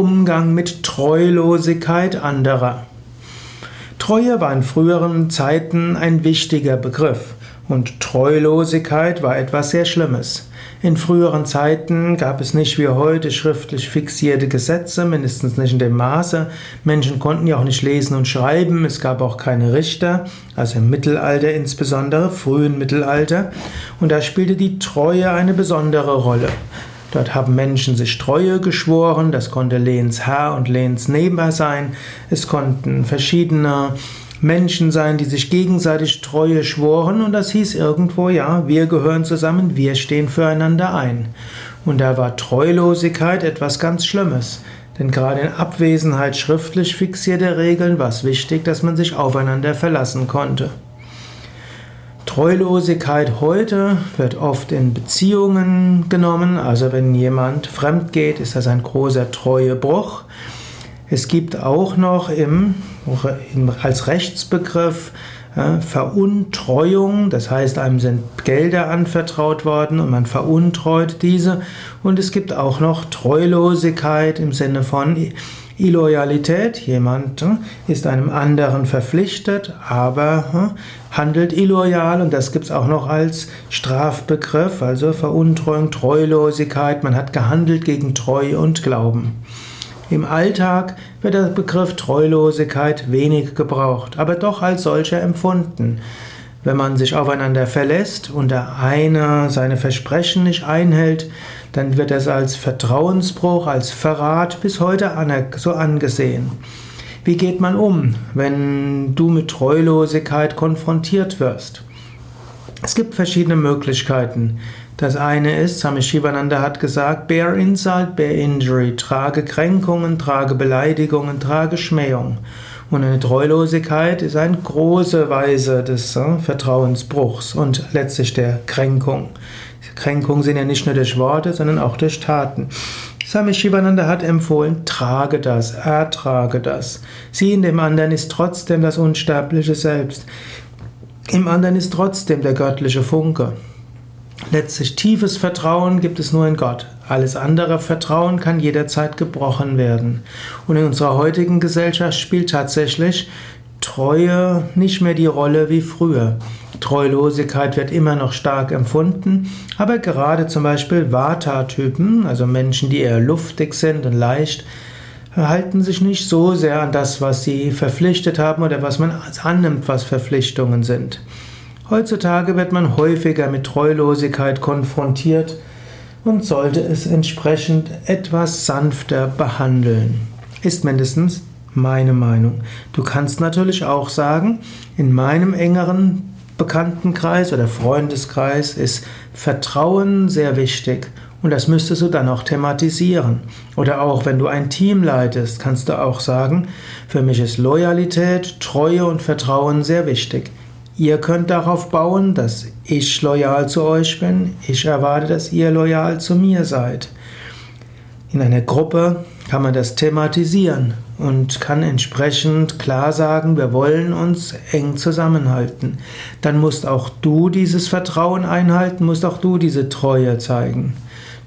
Umgang mit Treulosigkeit anderer. Treue war in früheren Zeiten ein wichtiger Begriff und Treulosigkeit war etwas sehr Schlimmes. In früheren Zeiten gab es nicht wie heute schriftlich fixierte Gesetze, mindestens nicht in dem Maße. Menschen konnten ja auch nicht lesen und schreiben, es gab auch keine Richter, also im Mittelalter insbesondere, frühen Mittelalter. Und da spielte die Treue eine besondere Rolle. Dort haben Menschen sich Treue geschworen, das konnte Lehnsherr und Lehnsnehmer sein, es konnten verschiedene Menschen sein, die sich gegenseitig Treue schworen und das hieß irgendwo, ja, wir gehören zusammen, wir stehen füreinander ein. Und da war Treulosigkeit etwas ganz Schlimmes. Denn gerade in Abwesenheit schriftlich fixierter Regeln war es wichtig, dass man sich aufeinander verlassen konnte. Treulosigkeit heute wird oft in Beziehungen genommen, also wenn jemand fremd geht, ist das ein großer Treuebruch. Es gibt auch noch im, als Rechtsbegriff äh, Veruntreuung, das heißt, einem sind Gelder anvertraut worden und man veruntreut diese. Und es gibt auch noch Treulosigkeit im Sinne von Illoyalität. Jemand hm, ist einem anderen verpflichtet, aber hm, handelt illoyal und das gibt es auch noch als Strafbegriff, also Veruntreuung, Treulosigkeit. Man hat gehandelt gegen Treue und Glauben. Im Alltag wird der Begriff Treulosigkeit wenig gebraucht, aber doch als solcher empfunden. Wenn man sich aufeinander verlässt und der eine seine Versprechen nicht einhält, dann wird das als Vertrauensbruch, als Verrat bis heute so angesehen. Wie geht man um, wenn du mit Treulosigkeit konfrontiert wirst? Es gibt verschiedene Möglichkeiten. Das eine ist, Swami Shivananda hat gesagt, bear insult, bear injury, trage Kränkungen, trage Beleidigungen, trage Schmähung. Und eine Treulosigkeit ist eine große Weise des äh, Vertrauensbruchs und letztlich der Kränkung. Kränkungen sind ja nicht nur durch Worte, sondern auch durch Taten. Swami Shivananda hat empfohlen, trage das, ertrage das. Sieh in dem anderen ist trotzdem das unsterbliche Selbst. Im anderen ist trotzdem der göttliche Funke. Letztlich tiefes Vertrauen gibt es nur in Gott. Alles andere Vertrauen kann jederzeit gebrochen werden. Und in unserer heutigen Gesellschaft spielt tatsächlich Treue nicht mehr die Rolle wie früher. Treulosigkeit wird immer noch stark empfunden, aber gerade zum Beispiel Vata-Typen, also Menschen, die eher luftig sind und leicht, halten sich nicht so sehr an das, was sie verpflichtet haben oder was man annimmt, was Verpflichtungen sind. Heutzutage wird man häufiger mit Treulosigkeit konfrontiert und sollte es entsprechend etwas sanfter behandeln. Ist mindestens meine Meinung. Du kannst natürlich auch sagen, in meinem engeren Bekanntenkreis oder Freundeskreis ist Vertrauen sehr wichtig und das müsstest du dann auch thematisieren. Oder auch wenn du ein Team leitest, kannst du auch sagen, für mich ist Loyalität, Treue und Vertrauen sehr wichtig. Ihr könnt darauf bauen, dass ich loyal zu euch bin. Ich erwarte, dass ihr loyal zu mir seid. In einer Gruppe kann man das thematisieren und kann entsprechend klar sagen, wir wollen uns eng zusammenhalten. Dann musst auch du dieses Vertrauen einhalten, musst auch du diese Treue zeigen.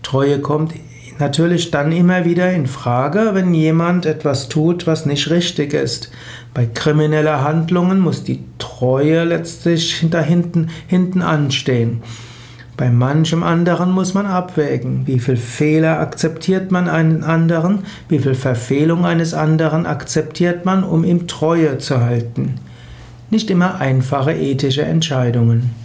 Treue kommt natürlich dann immer wieder in Frage, wenn jemand etwas tut, was nicht richtig ist. Bei krimineller Handlungen muss die Treue letztlich hinter hinten, hinten anstehen. Bei manchem anderen muss man abwägen, wie viel Fehler akzeptiert man einen anderen, wie viel Verfehlung eines anderen akzeptiert man, um ihm Treue zu halten. Nicht immer einfache ethische Entscheidungen.